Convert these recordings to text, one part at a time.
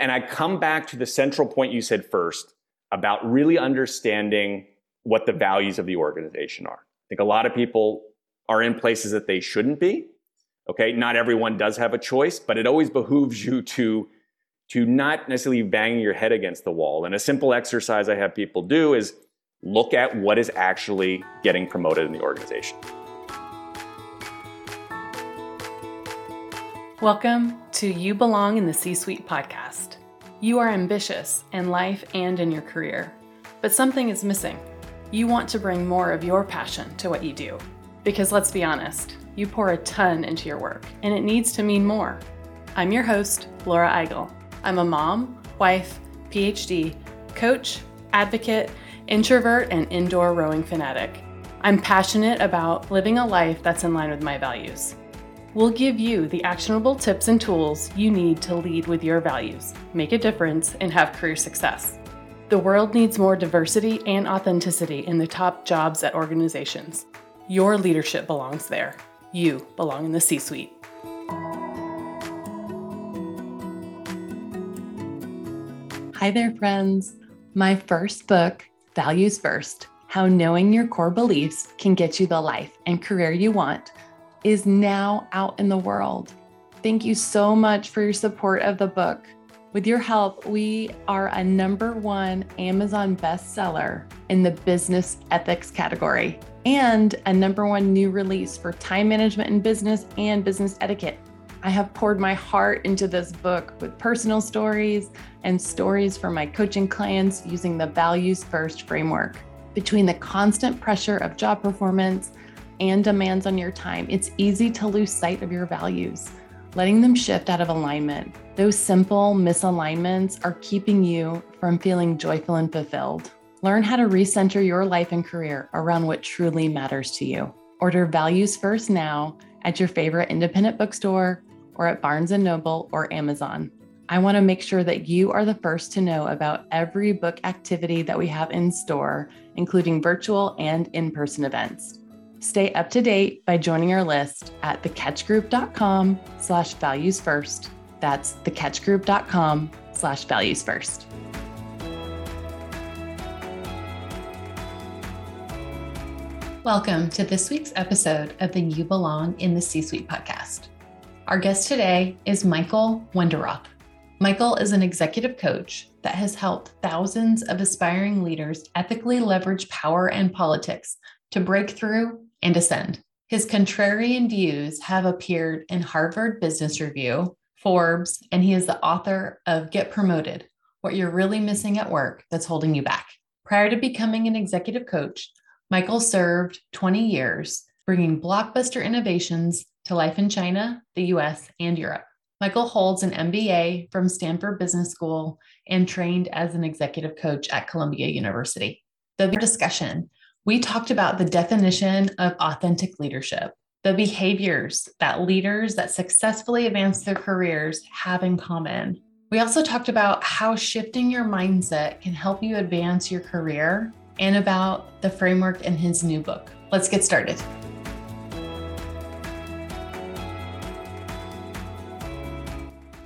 And I come back to the central point you said first about really understanding what the values of the organization are. I think a lot of people are in places that they shouldn't be. Okay, not everyone does have a choice, but it always behooves you to to not necessarily banging your head against the wall. And a simple exercise I have people do is look at what is actually getting promoted in the organization. Welcome to You Belong in the C Suite podcast. You are ambitious in life and in your career, but something is missing. You want to bring more of your passion to what you do. Because let's be honest, you pour a ton into your work, and it needs to mean more. I'm your host, Laura Eigel. I'm a mom, wife, PhD, coach, advocate, introvert, and indoor rowing fanatic. I'm passionate about living a life that's in line with my values. We'll give you the actionable tips and tools you need to lead with your values, make a difference, and have career success. The world needs more diversity and authenticity in the top jobs at organizations. Your leadership belongs there. You belong in the C suite. Hi there, friends. My first book, Values First How Knowing Your Core Beliefs Can Get You the Life and Career You Want is now out in the world. Thank you so much for your support of the book. With your help, we are a number one Amazon bestseller in the business ethics category and a number one new release for time management in business and business etiquette. I have poured my heart into this book with personal stories and stories from my coaching clients using the values first framework. Between the constant pressure of job performance, and demands on your time, it's easy to lose sight of your values, letting them shift out of alignment. Those simple misalignments are keeping you from feeling joyful and fulfilled. Learn how to recenter your life and career around what truly matters to you. Order Values First now at your favorite independent bookstore or at Barnes & Noble or Amazon. I want to make sure that you are the first to know about every book activity that we have in store, including virtual and in-person events. Stay up to date by joining our list at thecatchgroup.com slash values first. That's thecatchgroup.com slash values first. Welcome to this week's episode of the You Belong in the C Suite podcast. Our guest today is Michael Wenderoth. Michael is an executive coach that has helped thousands of aspiring leaders ethically leverage power and politics to break through and ascend. His contrarian views have appeared in Harvard Business Review, Forbes, and he is the author of Get Promoted What You're Really Missing at Work That's Holding You Back. Prior to becoming an executive coach, Michael served 20 years bringing blockbuster innovations to life in China, the US, and Europe. Michael holds an MBA from Stanford Business School and trained as an executive coach at Columbia University. The discussion we talked about the definition of authentic leadership, the behaviors that leaders that successfully advance their careers have in common. We also talked about how shifting your mindset can help you advance your career and about the framework in his new book. Let's get started.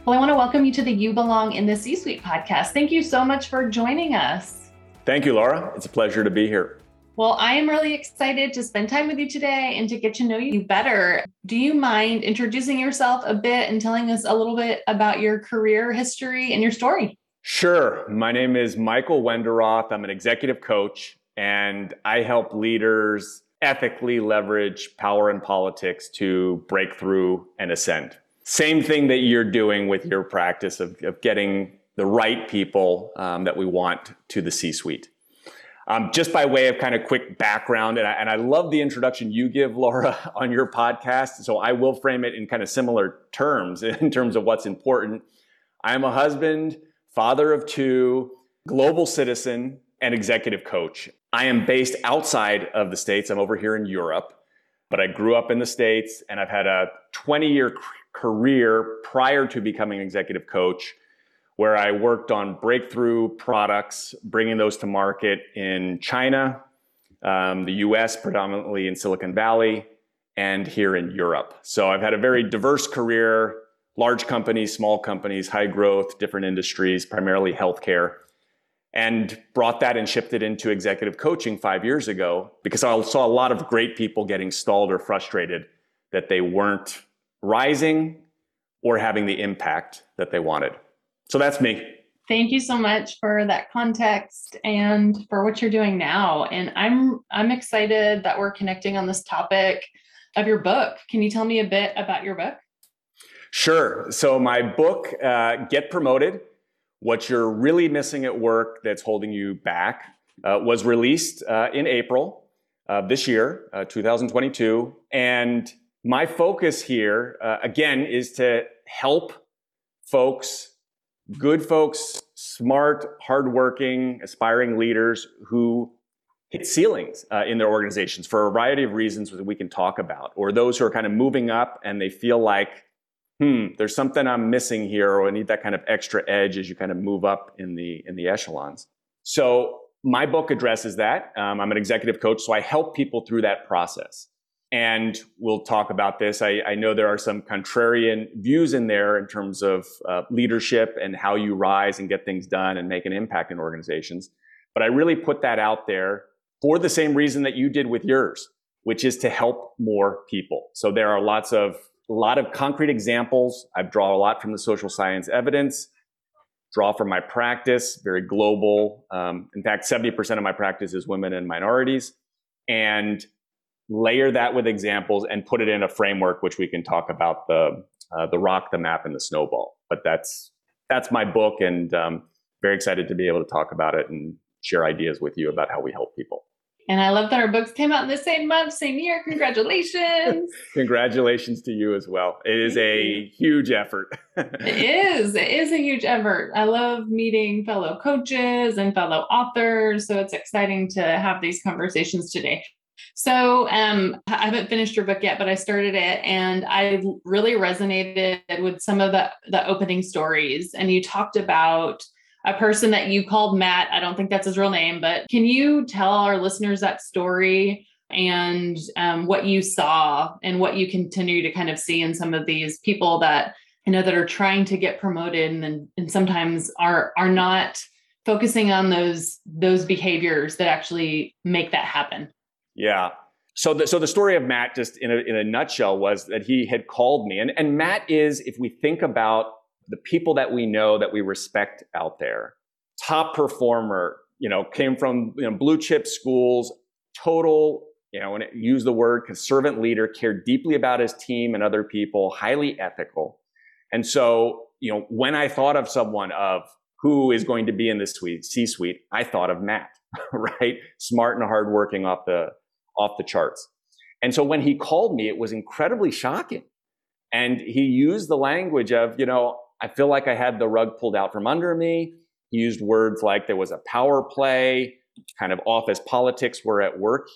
Well, I want to welcome you to the You Belong in the C Suite podcast. Thank you so much for joining us. Thank you, Laura. It's a pleasure to be here. Well, I am really excited to spend time with you today and to get to know you better. Do you mind introducing yourself a bit and telling us a little bit about your career history and your story? Sure. My name is Michael Wenderoth. I'm an executive coach and I help leaders ethically leverage power and politics to break through and ascend. Same thing that you're doing with your practice of, of getting the right people um, that we want to the C suite. Um, just by way of kind of quick background, and I, and I love the introduction you give, Laura, on your podcast. So I will frame it in kind of similar terms in terms of what's important. I am a husband, father of two, global citizen, and executive coach. I am based outside of the States. I'm over here in Europe, but I grew up in the States and I've had a 20 year career prior to becoming an executive coach where I worked on breakthrough products, bringing those to market in China, um, the US, predominantly in Silicon Valley, and here in Europe. So I've had a very diverse career, large companies, small companies, high growth, different industries, primarily healthcare, and brought that and shifted into executive coaching five years ago because I saw a lot of great people getting stalled or frustrated that they weren't rising or having the impact that they wanted. So that's me. Thank you so much for that context and for what you're doing now. And I'm I'm excited that we're connecting on this topic of your book. Can you tell me a bit about your book? Sure. So my book, uh, Get Promoted: What You're Really Missing at Work That's Holding You Back, uh, was released uh, in April of this year, uh, 2022, and my focus here, uh, again, is to help folks, good folks, smart, hardworking, aspiring leaders who hit ceilings uh, in their organizations for a variety of reasons that we can talk about, or those who are kind of moving up and they feel like, hmm, there's something I'm missing here, or I need that kind of extra edge as you kind of move up in the in the echelons. So my book addresses that. Um, I'm an executive coach, so I help people through that process and we'll talk about this. I, I, know there are some contrarian views in there in terms of uh, leadership and how you rise and get things done and make an impact in organizations. But I really put that out there for the same reason that you did with yours, which is to help more people. So there are lots of a lot of concrete examples. I draw a lot from the social science evidence, draw from my practice, very global. Um, in fact, 70% of my practice is women and minorities. And layer that with examples and put it in a framework which we can talk about the uh, the rock the map and the snowball. But that's that's my book and um, very excited to be able to talk about it and share ideas with you about how we help people. And i love that our books came out in the same month same year. Congratulations. Congratulations to you as well. It is Thank a you. huge effort. It is. It is a huge effort. I love meeting fellow coaches and fellow authors so it's exciting to have these conversations today so um, I haven't finished your book yet, but I started it and I really resonated with some of the, the opening stories. And you talked about a person that you called Matt. I don't think that's his real name, but can you tell our listeners that story and um, what you saw and what you continue to kind of see in some of these people that I know that are trying to get promoted and, and sometimes are are not focusing on those those behaviors that actually make that happen. Yeah. So the, so the story of Matt, just in a, in a nutshell, was that he had called me. And, and Matt is, if we think about the people that we know that we respect out there, top performer, you know, came from you know, blue chip schools, total, you know, and use the word conservant leader, cared deeply about his team and other people, highly ethical. And so, you know, when I thought of someone of who is going to be in this C suite, I thought of Matt, right? Smart and hardworking off the off the charts. And so when he called me, it was incredibly shocking. And he used the language of, you know, I feel like I had the rug pulled out from under me. He used words like there was a power play, kind of office politics were at work.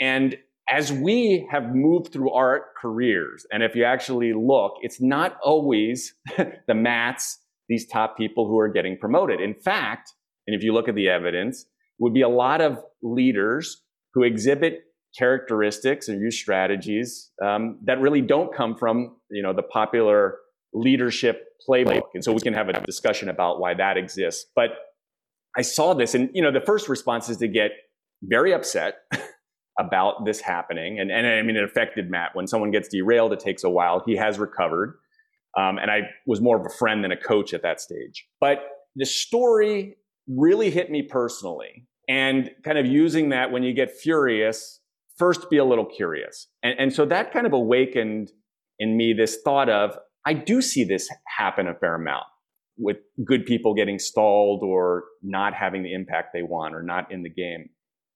And as we have moved through our careers, and if you actually look, it's not always the mats, these top people who are getting promoted. In fact, and if you look at the evidence, would be a lot of leaders who exhibit characteristics and use strategies um, that really don't come from you know the popular leadership playbook. And so we can have a discussion about why that exists. But i saw this and you know the first response is to get very upset about this happening. And, and i mean it affected matt. When someone gets derailed it takes a while. He has recovered. Um, and i was more of a friend than a coach at that stage. But the story really hit me personally. And kind of using that when you get furious first be a little curious. And, and so that kind of awakened in me this thought of, I do see this happen a fair amount with good people getting stalled or not having the impact they want or not in the game.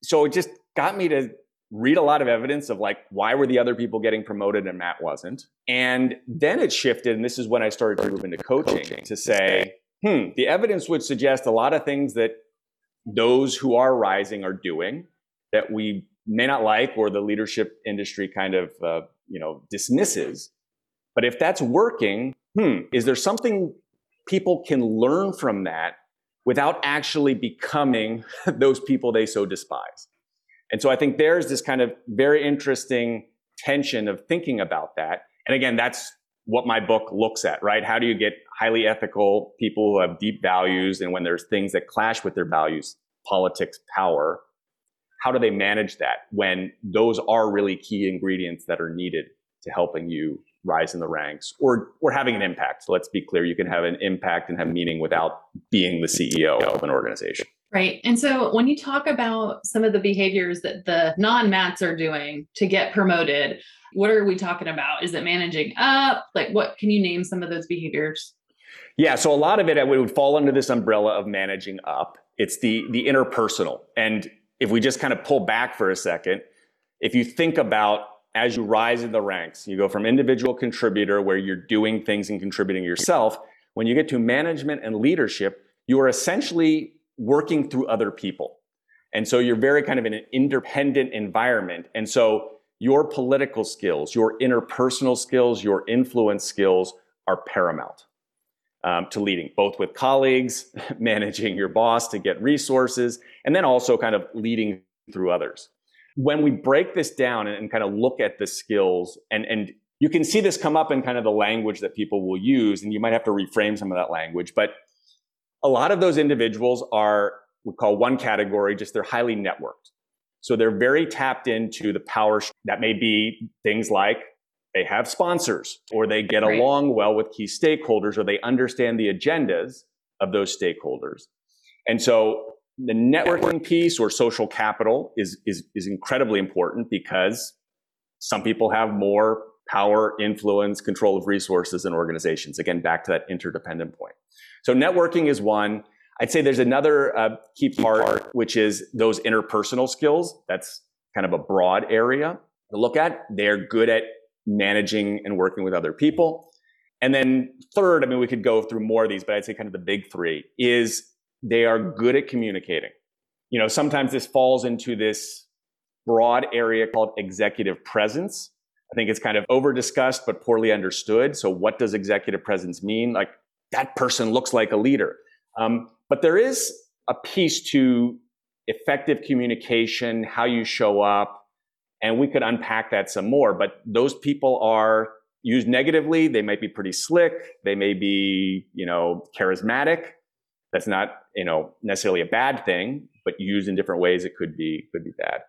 So it just got me to read a lot of evidence of like why were the other people getting promoted and Matt wasn't. And then it shifted, and this is when I started to move into coaching to say, hmm, the evidence would suggest a lot of things that those who are rising are doing that we may not like or the leadership industry kind of uh, you know dismisses. But if that's working hmm is there something people can learn from that without actually becoming those people they so despise? And so i think there's this kind of very interesting tension of thinking about that. And again that's what my book looks at, right? How do you get highly ethical people who have deep values and when there's things that clash with their values, politics, power, how do they manage that when those are really key ingredients that are needed to helping you rise in the ranks or or having an impact. So let's be clear, you can have an impact and have meaning without being the CEO of an organization. Right. And so when you talk about some of the behaviors that the non-mats are doing to get promoted, what are we talking about? Is it managing up? Like what can you name some of those behaviors? Yeah, so a lot of it would fall under this umbrella of managing up. It's the the interpersonal. And if we just kind of pull back for a second, if you think about as you rise in the ranks, you go from individual contributor where you're doing things and contributing yourself. When you get to management and leadership, you are essentially working through other people. And so you're very kind of in an independent environment. And so your political skills, your interpersonal skills, your influence skills are paramount um, to leading, both with colleagues, managing your boss to get resources, and then also kind of leading through others when we break this down and, and kind of look at the skills and, and you can see this come up in kind of the language that people will use, and you might have to reframe some of that language. But a lot of those individuals are, we call one category, just they're highly networked. So they're very tapped into the power that may be things like they have sponsors or they get right. along well with key stakeholders or they understand the agendas of those stakeholders. And so the networking piece or social capital is, is, is incredibly important because some people have more power, influence, control of resources and organizations. Again, back to that interdependent point. So networking is one. I'd say there's another uh, key part, which is those interpersonal skills. That's kind of a broad area to look at. They're good at managing and working with other people. And then third, I mean, we could go through more of these, but I'd say kind of the big three is they are good at communicating. You know, sometimes this falls into this broad area called executive presence. I think it's kind of over discussed but poorly understood. So, what does executive presence mean? Like, that person looks like a leader. Um, but there is a piece to effective communication, how you show up, and we could unpack that some more. But those people are used negatively. They might be pretty slick. They may be, you know, charismatic. That's not, you know, necessarily a bad thing, but used in different ways, it could be could be bad.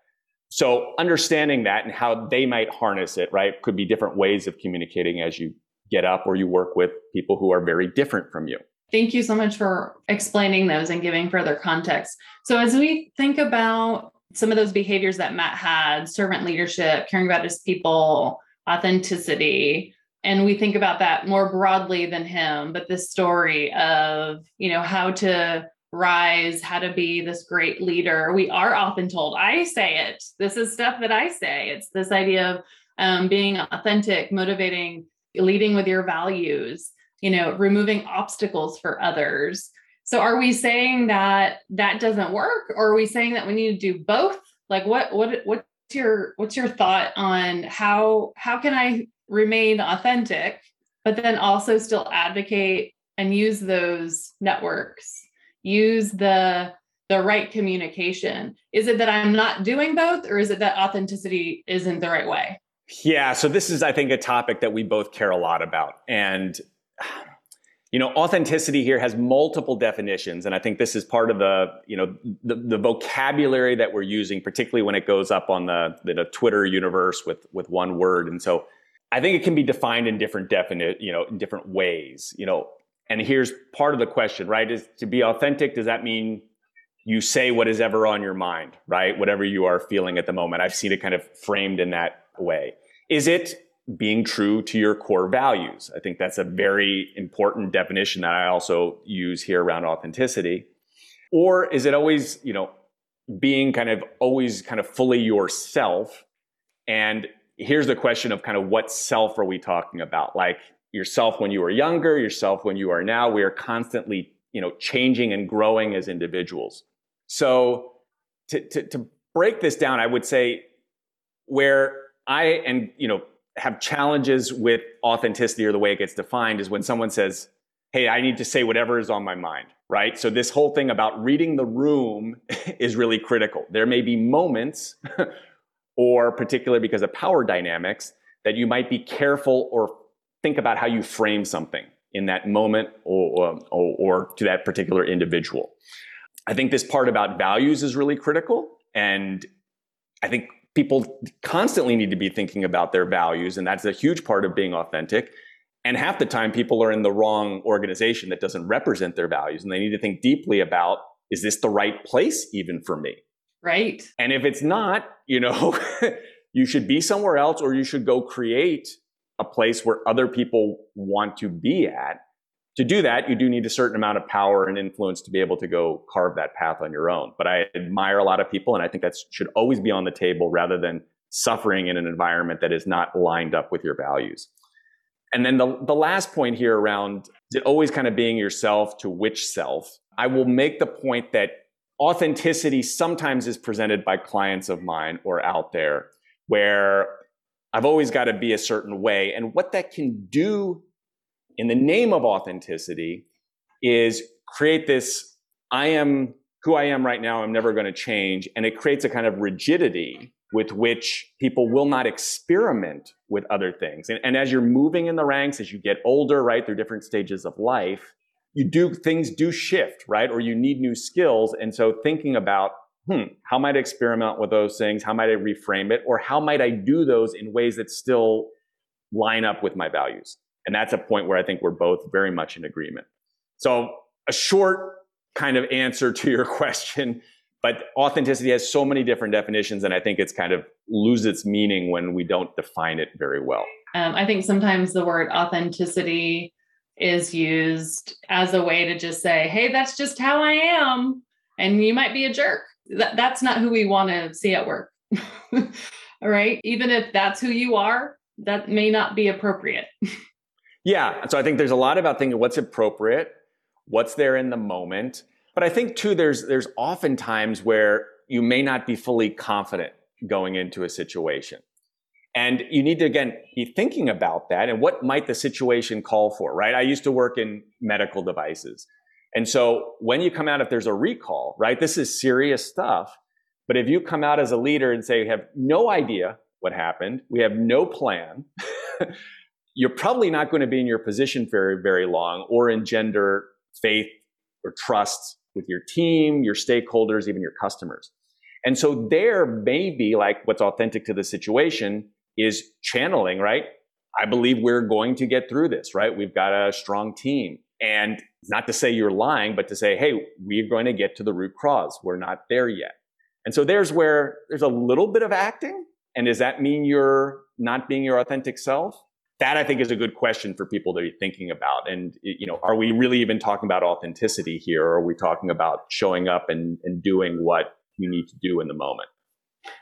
So understanding that and how they might harness it, right, could be different ways of communicating as you get up or you work with people who are very different from you. Thank you so much for explaining those and giving further context. So as we think about some of those behaviors that Matt had, servant leadership, caring about his people, authenticity, and we think about that more broadly than him but this story of you know how to rise how to be this great leader. We are often told i say it. This is stuff that i say. It's this idea of um, being authentic motivating leading with your values you know removing obstacles for others so are we saying that that doesn't work or are we saying that we need to do both like what what what's your what's your thought on how how can i remain authentic, but then also still advocate and use those networks, use the the right communication. Is it that I'm not doing both or is it that authenticity isn't the right way? Yeah, so this is I think a topic that we both care a lot about and you know authenticity here has multiple definitions and i think this is part of the you know the, the vocabulary that we're using particularly when it goes up on the, the twitter universe with with one word and so I think it can be defined in different definite, you know, in different ways, you know. And here's part of the question, right? Is to be authentic, does that mean you say what is ever on your mind, right? Whatever you are feeling at the moment. I've seen it kind of framed in that way. Is it being true to your core values? I think that's a very important definition that I also use here around authenticity. Or is it always, you know, being kind of always kind of fully yourself and here's the question of kind of what self are we talking about? Like yourself when you were younger, yourself when you are now. We are constantly, you know, changing and growing as individuals. So to, to, to break this down, I would say where I and you know have challenges with authenticity or the way it gets defined is when someone says, "Hey, I need to say whatever is on my mind." Right? So this whole thing about reading the room is really critical. There may be moments or particularly because of power dynamics, that you might be careful or think about how you frame something in that moment or, or, or to that particular individual. I think this part about values is really critical. And I think people constantly need to be thinking about their values. And that's a huge part of being authentic. And half the time, people are in the wrong organization that doesn't represent their values. And they need to think deeply about is this the right place even for me? Right. And if it's not, you know, you should be somewhere else or you should go create a place where other people want to be at. To do that, you do need a certain amount of power and influence to be able to go carve that path on your own. But I admire a lot of people, and I think that should always be on the table rather than suffering in an environment that is not lined up with your values. And then the, the last point here around always kind of being yourself to which self, I will make the point that authenticity sometimes is presented by clients of mine or out there where I've always got to be a certain way. And what that can do in the name of authenticity is create this I am who I am right now, I'm never going to change. And it creates a kind of rigidity with which people will not experiment with other things. And, and as you're moving in the ranks, as you get older, right, through different stages of life, you do things do shift, right? Or you need new skills. And so thinking about hmm, how might I experiment with those things? How might I reframe it? Or how might I do those in ways that still line up with my values? And that's a point where I think we're both very much in agreement. So, a short kind of answer to your question, but authenticity has so many different definitions, and I think it's kind of lose its meaning when we don't define it very well. Um, I think sometimes the word authenticity is used as a way to just say, hey, that's just how I am. And you might be a jerk that, that's not who we want to see at work. All right. Even if that's who you are, that may not be appropriate. yeah. So I think there's a lot about thinking what's appropriate, what's there in the moment. But I think too, there's there's often times where you may not be fully confident going into a situation. And you need to, again, be thinking about that and what might the situation call for, right? I used to work in medical devices. And so when you come out, if there's a recall, right, this is serious stuff. But if you come out as a leader and say, we have no idea what happened, we have no plan, you're probably not going to be in your position very, very long or engender faith or trust with your team, your stakeholders, even your customers. And so there may be like what's authentic to the situation is channeling, right? I believe we're going to get through this, right? We've got a strong team. And not to say you're lying, but to say, hey, we're going to get to the root cause. We're not there yet. And so there's where there's a little bit of acting. And does that mean you're not being your authentic self? That I think is a good question for people to be thinking about. And, you know, are we really even talking about authenticity here? Or are we talking about showing up and, and doing what you need to do in the moment?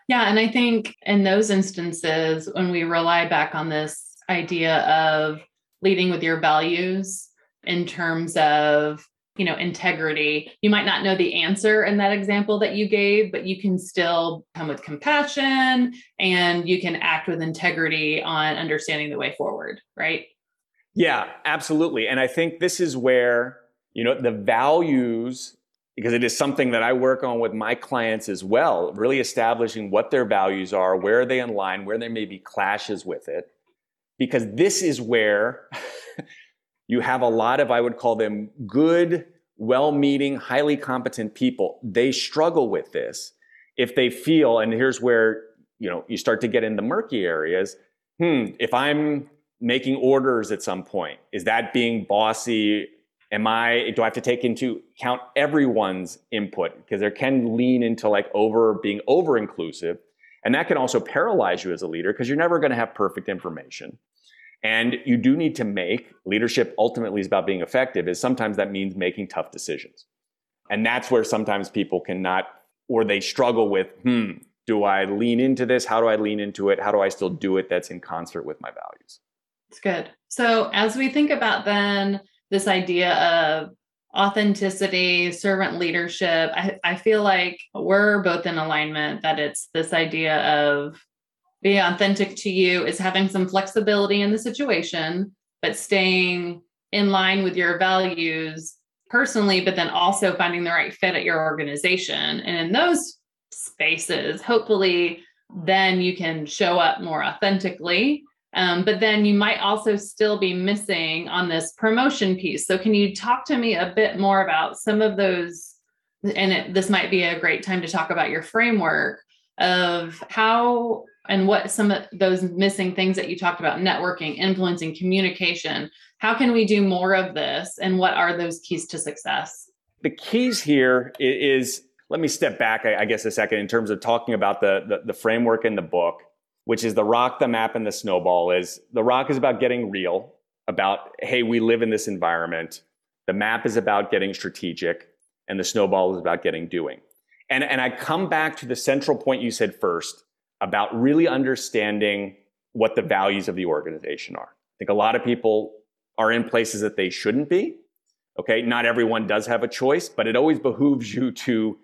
Yeah. And I think in those instances, when we rely back on this idea of leading with your values, in terms of you know integrity. You might not know the answer in that example that you gave but you can still come with compassion and you can act with integrity on understanding the way forward right? Yeah absolutely. And i think this is where you know the values because it is something that i work on with my clients as well really establishing what their values are where are they in line where there may be clashes with it because this is where you have a lot of, I would call them good, well meaning, highly competent people. They struggle with this if they feel, and here's where you know you start to get in the murky areas. Hmm, if I'm making orders at some point, is that being bossy? Am I do I have to take into account everyone's input? Because there can lean into like over being over inclusive. And that can also paralyze you as a leader because you're never going to have perfect information. And you do need to make leadership ultimately is about being effective, is sometimes that means making tough decisions. And that's where sometimes people cannot, or they struggle with, hmm, do I lean into this? How do I lean into it? How do I still do it that's in concert with my values? It's good. So as we think about then this idea of authenticity, servant leadership, I, I feel like we're both in alignment that it's this idea of being authentic to you is having some flexibility in the situation, but staying in line with your values personally, but then also finding the right fit at your organization. And in those spaces, hopefully, then you can show up more authentically Um, but then you might also still be missing on this promotion piece. So, can you talk to me a bit more about some of those? And it, this might be a great time to talk about your framework of how and what some of those missing things that you talked about networking, influencing, communication. How can we do more of this? And what are those keys to success? The keys here is let me step back, I, guess, a second in terms of talking about the, the, the framework in the book which is the rock, the map, and the snowball. Is the rock is about getting real, about hey, we live in this environment. The map is about getting strategic, and the snowball is about getting doing. And and I come back to the central point you said first about really understanding what the values of the organization are. I think a lot of people are in places that they shouldn't be. Okay, not everyone does have a choice, but it always behooves you to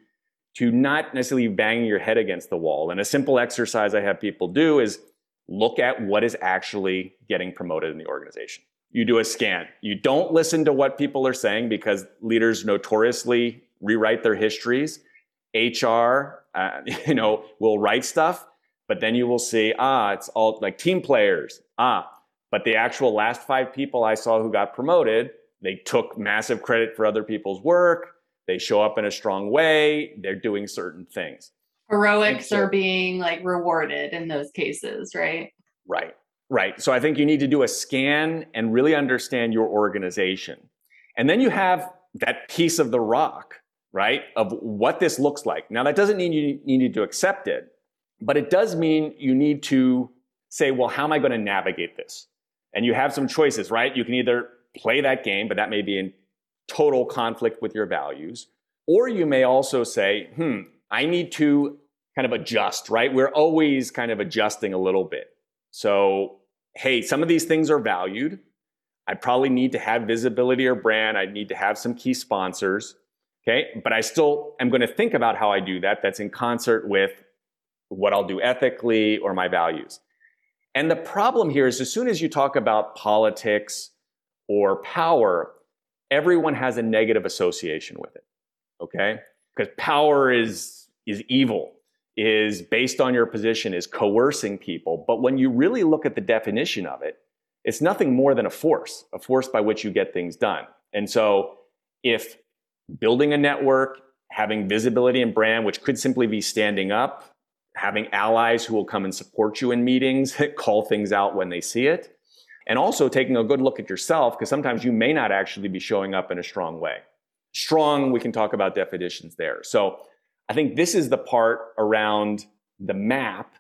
to not necessarily banging your head against the wall. And a simple exercise I have people do is look at what is actually getting promoted in the organization. You do a scan. You don't listen to what people are saying because leaders notoriously rewrite their histories. HR, uh, you know, will write stuff, but then you will see, ah, it's all like team players. Ah, but the actual last five people I saw who got promoted, they took massive credit for other people's work. They show up in a strong way. They're doing certain things. Heroics so, are being like rewarded in those cases right? Right. Right. So i think you need to do a scan and really understand your organization. And then you have that piece of the rock right of what this looks like. Now that doesn't mean you need to accept it but it does mean you need to say well how am i going to navigate this and you have some choices right you can either play that game but that may be in total conflict with your values. Or you may also say, hmm, I need to kind of adjust, right? We're always kind of adjusting a little bit. So, hey, some of these things are valued. I probably need to have visibility or brand. I need to have some key sponsors. Okay. But I still am going to think about how I do that. That's in concert with what I'll do ethically or my values. And the problem here is as soon as you talk about politics or power, everyone has a negative association with it. Okay? Because power is is evil, is based on your position, is coercing people. But when you really look at the definition of it, it's nothing more than a force, a force by which you get things done. And so if building a network, having visibility and brand, which could simply be standing up, having allies who will come and support you in meetings, call things out when they see it, and also taking a good look at yourself because sometimes you may not actually be showing up in a strong way. Strong, we can talk about definitions there. So I think this is the part around the map,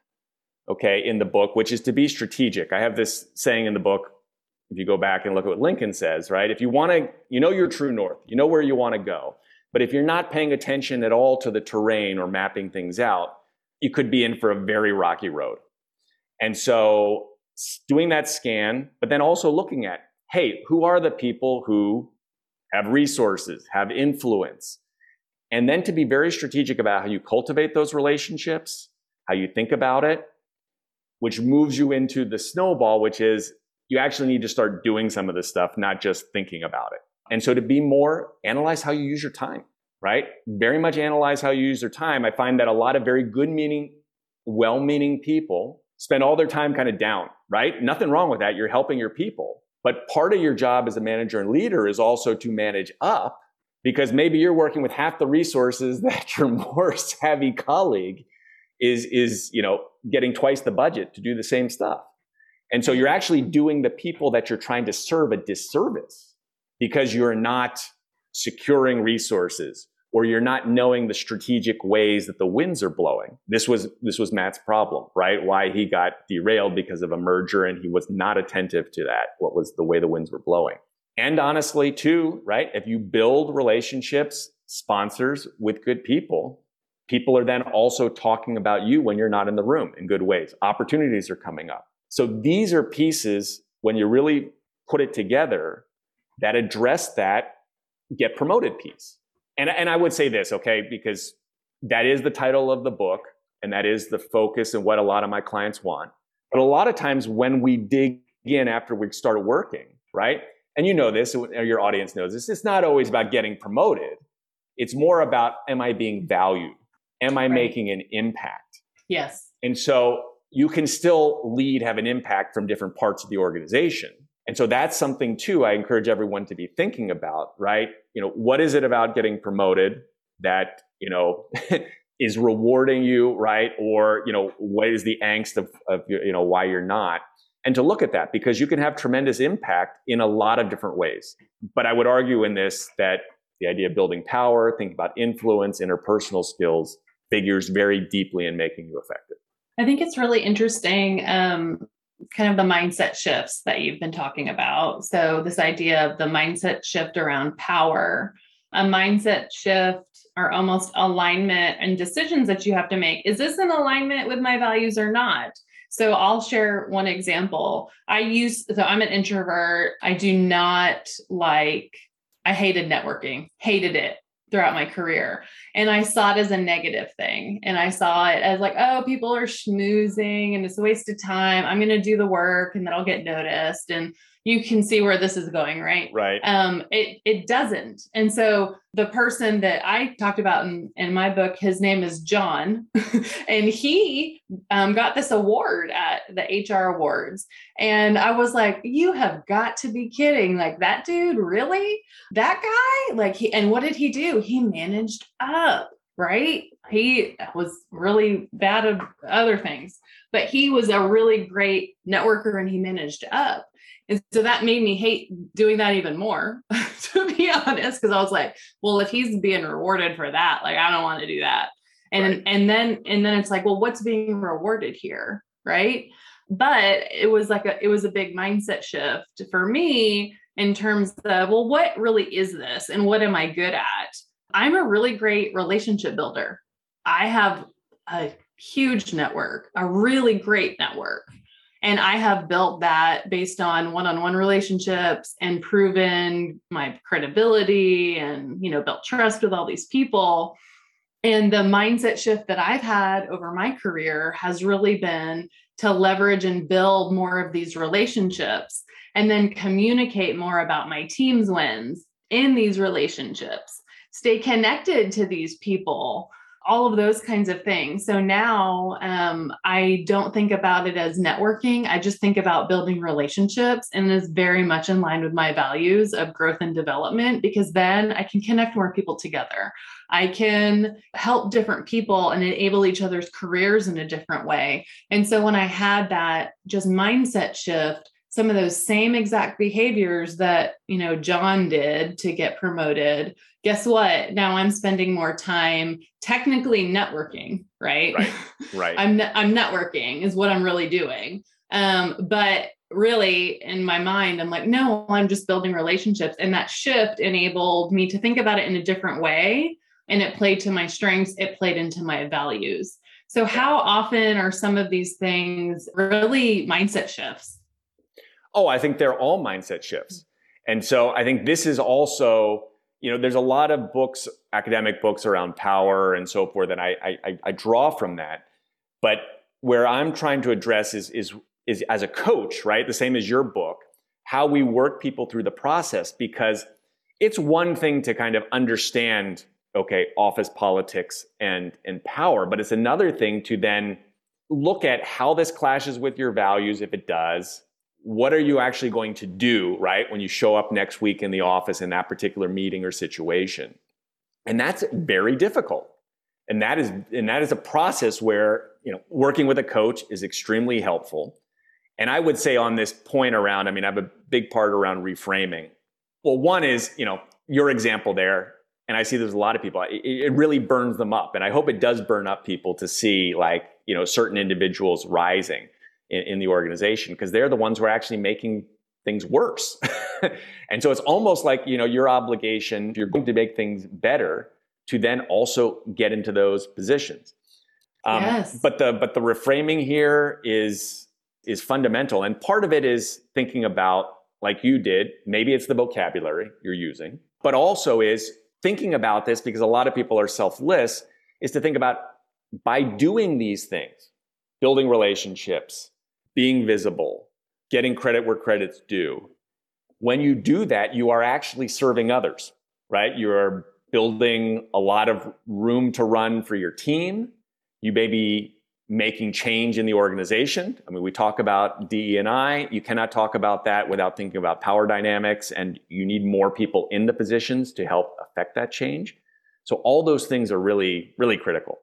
okay, in the book, which is to be strategic. I have this saying in the book. If you go back and look at what Lincoln says, right? If you want to, you know your true north, you know where you want to go. But if you're not paying attention at all to the terrain or mapping things out, you could be in for a very rocky road. And so doing that scan, but then also looking at, hey, who are the people who have resources, have influence? And then to be very strategic about how you cultivate those relationships, how you think about it, which moves you into the snowball, which is you actually need to start doing some of this stuff, not just thinking about it. And so to be more, analyze how you use your time, right? Very much analyze how you use your time. I find that a lot of very good meaning, well meaning people spend all their time kind of down, right? Nothing wrong with that. You're helping your people. But part of your job as a manager and leader is also to manage up because maybe you're working with half the resources that your more savvy colleague is is, you know, getting twice the budget to do the same stuff. And so you're actually doing the people that you're trying to serve a disservice because you're not securing resources or you're not knowing the strategic ways that the winds are blowing. This was this was Matt's problem, right? Why he got derailed because of a merger and he was not attentive to that, what was the way the winds were blowing. And honestly, too, right? If you build relationships, sponsors with good people, people are then also talking about you when you're not in the room in good ways. Opportunities are coming up. So these are pieces when you really put it together that address that get promoted piece and, and I would say this, okay, because that is the title of the book and that is the focus and what a lot of my clients want. But a lot of times when we dig in after we started working, right? And you know this, or your audience knows this, it's not always about getting promoted. It's more about, am I being valued? Am I right. making an impact? Yes. And so you can still lead, have an impact from different parts of the organization. And so that's something too I encourage everyone to be thinking about, right? You know, what is it about getting promoted that, you know, is rewarding you, right? Or, you know, what is the angst of, of, you know, why you're not? And to look at that because you can have tremendous impact in a lot of different ways. But I would argue in this that the idea of building power, think about influence, interpersonal skills figures very deeply in making you effective. I think it's really interesting, um, kind of the mindset shifts that you've been talking about. So, this idea of the mindset shift around power, a mindset shift or almost alignment and decisions that you have to make. Is this in alignment with my values or not? So I'll share one example. I use, so I'm an introvert. I do not like, I hated networking, hated it throughout my career. And I saw it as a negative thing. And I saw it as like, oh, people are schmoozing and it's a waste of time. I'm going to do the work and then I'll get noticed. And you can see where this is going, right? Right. Um, it it doesn't. And so the person that I talked about in, in my book, his name is John, and he um, got this award at the HR Awards. And I was like, you have got to be kidding. Like that dude, really? That guy? Like he and what did he do? He managed up, right? He was really bad at other things, but he was a really great networker and he managed up. And so that made me hate doing that even more, to be honest, because I was like, well, if he's being rewarded for that, like I don't want to do that. And right. and then and then it's like, well, what's being rewarded here? Right. But it was like a it was a big mindset shift for me in terms of, well, what really is this and what am I good at? I'm a really great relationship builder. I have a huge network, a really great network. And I have built that based on one-on-one relationships and proven my credibility and, you know, built trust with all these people. And the mindset shift that I've had over my career has really been to leverage and build more of these relationships and then communicate more about my team's wins in these relationships. Stay connected to these people all of those kinds of things. So now um, I don't think about it as networking. I just think about building relationships and is very much in line with my values of growth and development because then I can connect more people together. I can help different people and enable each other's careers in a different way. And so when I had that just mindset shift, some of those same exact behaviors that you know John did to get promoted. Guess what? Now I'm spending more time technically networking right? Right, right. I'm I'm networking is what I'm really doing. Um but really in my mind I'm like no I'm just building relationships. And that shift enabled me to think about it in a different way. And it played to my strengths. It played into my values. So how often are some of these things really mindset shifts Oh, I think they're all mindset shifts. And so I think this is also, you know, there's a lot of books, academic books around power and so forth, and I, I, I draw from that. But where I'm trying to address is, is, is as a coach, right? The same as your book, how we work people through the process, because it's one thing to kind of understand, okay, office politics and, and power, but it's another thing to then look at how this clashes with your values, if it does, what are you actually going to do, right, when you show up next week in the office in that particular meeting or situation? And that's very difficult. And that is and that is a process where, you know, working with a coach is extremely helpful. And I would say on this point around, I mean, I have a big part around reframing. Well, one is, you know, your example there, and I see there's a lot of people, it, it really burns them up. And I hope it does burn up people to see like, you know, certain individuals rising in, in the organization because they're the ones who are actually making things worse. and so it's almost like, you know, your obligation, if you're going to make things better, to then also get into those positions. Um, yes. But the but the reframing here is is fundamental, and part of it is thinking about like you did. Maybe it's the vocabulary you're using, but also is thinking about this because a lot of people are selfless. Is to think about by doing these things, building relationships, being visible, getting credit where credit's due. When you do that, you are actually serving others, right? You're building a lot of room to run for your team. You may be making change in the organization. I mean, we talk about DE and I. You cannot talk about that without thinking about power dynamics, and you need more people in the positions to help affect that change. So all those things are really, really critical.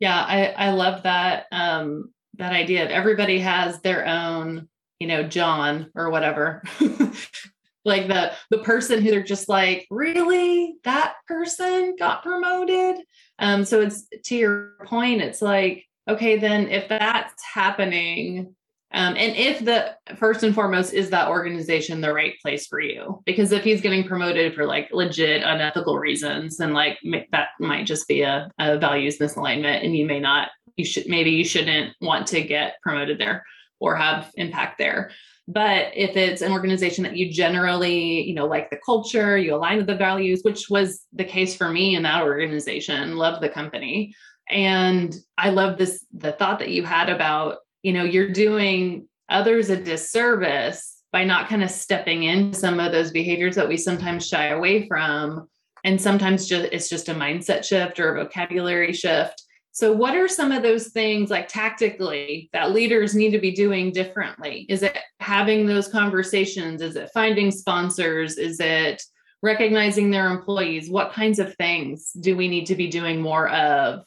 Yeah, I, I love that um, that idea of everybody has their own, you know, John or whatever. like the the person who they're just like, really, that person got promoted. Um, so it's to your point, it's like okay, then if that's happening, um, and if the first and foremost is that organization the right place for you? Because if he's getting promoted for like legit unethical reasons, then like that might just be a, a values misalignment, and you may not, you should maybe you shouldn't want to get promoted there or have impact there. But if it's an organization that you generally, you know, like the culture, you align with the values, which was the case for me in that organization, love the company. And I love this the thought that you had about, you know, you're doing others a disservice by not kind of stepping into some of those behaviors that we sometimes shy away from. And sometimes just it's just a mindset shift or a vocabulary shift. So, what are some of those things like tactically that leaders need to be doing differently? Is it having those conversations? Is it finding sponsors? Is it recognizing their employees? What kinds of things do we need to be doing more of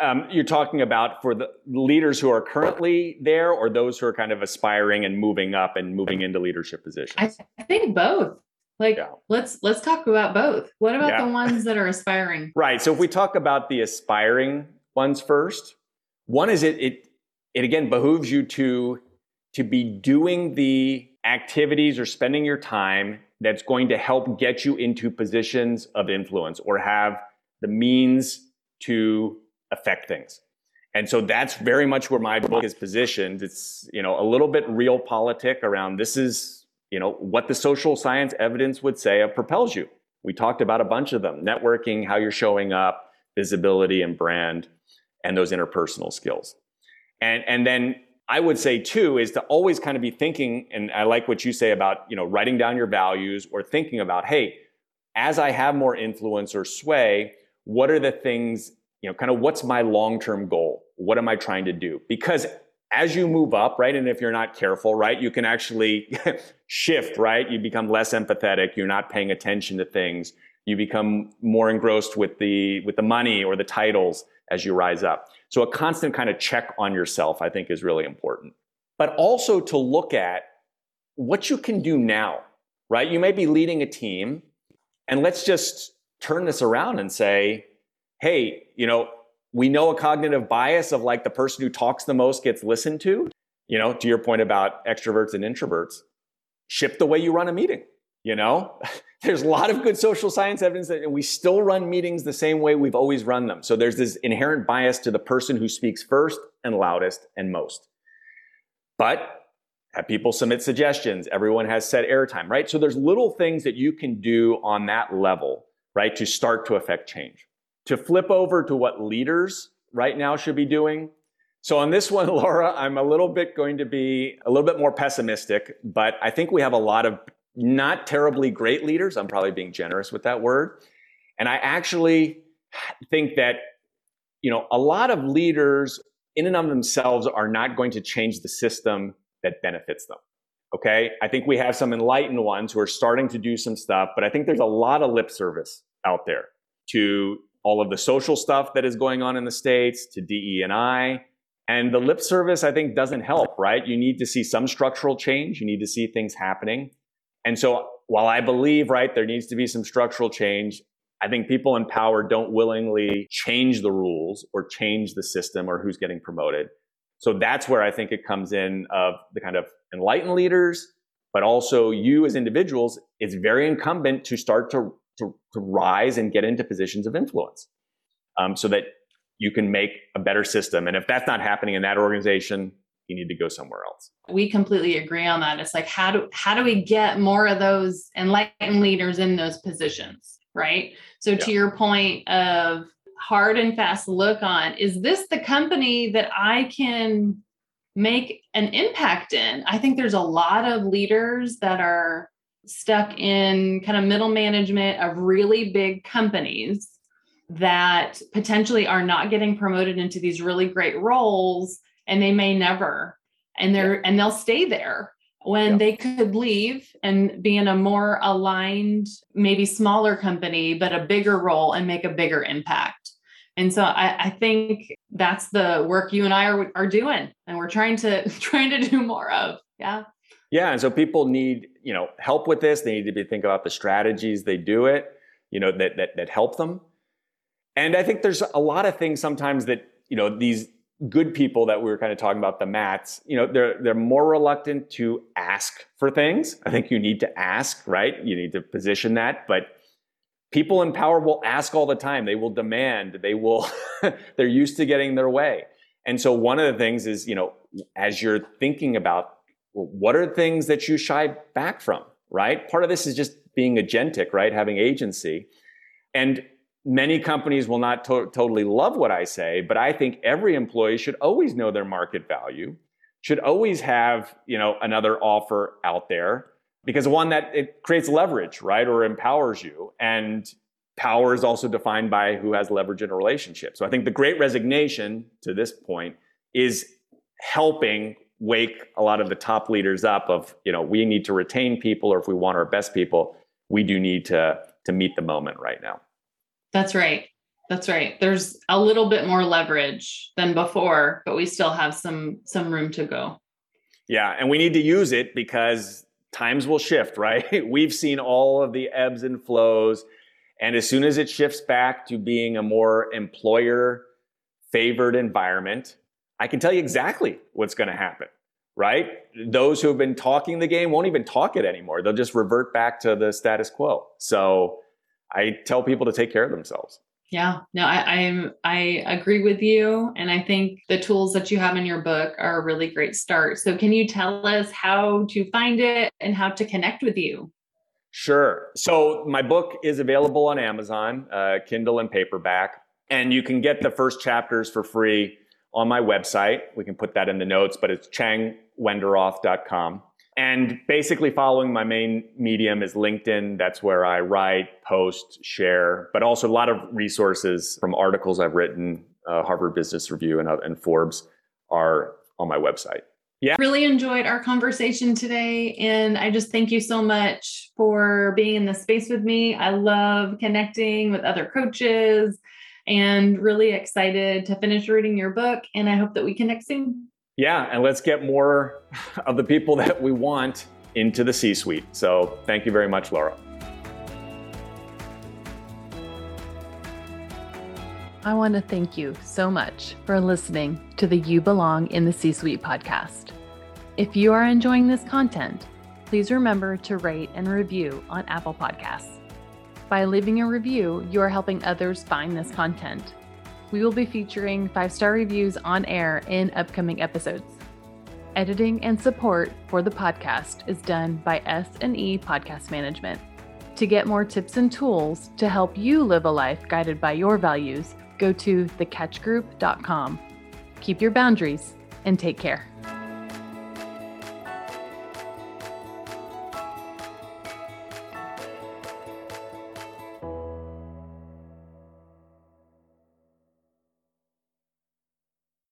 um, you're talking about for the leaders who are currently there or those who are kind of aspiring and moving up and moving into leadership positions i, I think both like yeah. let's let's talk about both what about yeah. the ones that are aspiring right so if we talk about the aspiring ones first one is it it it again behooves you to to be doing the activities or spending your time that's going to help get you into positions of influence or have the means to affect things. And so that's very much where my book is positioned. It's, you know, a little bit realpolitik around this is, you know, what the social science evidence would say of propels you. We talked about a bunch of them, networking, how you're showing up, visibility and brand, and those interpersonal skills. And, and then I would say too is to always kind of be thinking, and I like what you say about, you know, writing down your values or thinking about, hey, as I have more influence or sway, what are the things you know, kind of what's my long term goal? What am I trying to do? Because as you move up, right, and if you're not careful, right, you can actually shift, right? You become less empathetic. You're not paying attention to things. You become more engrossed with the with the money or the titles as you rise up. So a constant kind of check on yourself, I think, is really important. But also to look at what you can do now, right? You may be leading a team, and let's just turn this around and say, hey, you know, we know a cognitive bias of like the person who talks the most gets listened to. You know, to your point about extroverts and introverts, shift the way you run a meeting. You know, there's a lot of good social science evidence that we still run meetings the same way we've always run them. So there's this inherent bias to the person who speaks first and loudest and most. But have people submit suggestions. Everyone has set airtime, right? So there's little things that you can do on that level, right, to start to affect change to flip over to what leaders right now should be doing. So on this one, Laura, I'm a little bit going to be a little bit more pessimistic, but I think we have a lot of not terribly great leaders. I'm probably being generous with that word. And I actually think that, you know, a lot of leaders in and of themselves are not going to change the system that benefits them. Okay. I think we have some enlightened ones who are starting to do some stuff, but I think there's a lot of lip service out there to all of the social stuff that is going on in the states to DE and I. And the lip service, I think, doesn't help, right? You need to see some structural change. You need to see things happening. And so while I believe, right, there needs to be some structural change, I think people in power don't willingly change the rules or change the system or who's getting promoted. So that's where I think it comes in of the kind of enlightened leaders, but also you as individuals, it's very incumbent to start to to, to rise and get into positions of influence um, so that you can make a better system. And if that's not happening in that organization, you need to go somewhere else. We completely agree on that. It's like how do how do we get more of those enlightened leaders in those positions, right? So yeah. to your point of hard and fast look on, is this the company that I can make an impact in? I think there's a lot of leaders that are stuck in kind of middle management of really big companies that potentially are not getting promoted into these really great roles and they may never and they're yeah. and they'll stay there when yeah. they could leave and be in a more aligned maybe smaller company but a bigger role and make a bigger impact. And so I, I, think that's the work you and i are, are doing and we're trying to trying to do more of. Yeah. Yeah. And so people need you know help with this. They need to be think about the strategies they do it you know that that, that help them. And I think there's a lot of things sometimes that, you know, these good people that we were kind of talking about, the mats, you know, they're they're more reluctant to ask for things. I think you need to ask, right? You need to position that. But people in power will ask all the time. They will demand, they will, they're used to getting their way. And so one of the things is, you know, as you're thinking about well, what are things that you shy back from, right? Part of this is just being agentic, right? Having agency. And many companies will not to- totally love what I say, but I think every employee should always know their market value, should always have, you know, another offer out there because one that it creates leverage, right? Or empowers you. And power is also defined by who has leverage in a relationship. So I think the great resignation to this point is helping wake a lot of the top leaders up of, you know, we need to retain people or if we want our best people, we do need to to meet the moment right now. That's right. That's right. There's a little bit more leverage than before, but we still have some some room to go. Yeah, and we need to use it because times will shift, right? We've seen all of the ebbs and flows, and as soon as it shifts back to being a more employer favored environment, I can tell you exactly what's going to happen, right? Those who have been talking the game won't even talk it anymore. They'll just revert back to the status quo. So, I tell people to take care of themselves. Yeah, no, I, I'm I agree with you, and I think the tools that you have in your book are a really great start. So, can you tell us how to find it and how to connect with you? Sure. So, my book is available on Amazon, uh, Kindle and paperback, and you can get the first chapters for free on my website. We can put that in the notes, but it's changwenderoth.com. And basically, following my main medium is LinkedIn. That's where I write, post, share, but also a lot of resources from articles I've written, uh, Harvard Business Review and, and Forbes are on my website. Yeah. Really enjoyed our conversation today. And I just thank you so much for being in this space with me. I love connecting with other coaches and really excited to finish reading your book. And I hope that we connect soon. Yeah, and let's get more of the people that we want into the C suite. So thank you very much, Laura. I want to thank you so much for listening to the You Belong in the C Suite podcast. If you are enjoying this content, please remember to rate and review on Apple Podcasts. By leaving a review, you are helping others find this content we will be featuring five star reviews on air in upcoming episodes. Editing and support for the podcast is done by S&E Podcast Management. To get more tips and tools to help you live a life guided by your values, go to thecatchgroup.com. Keep your boundaries and take care.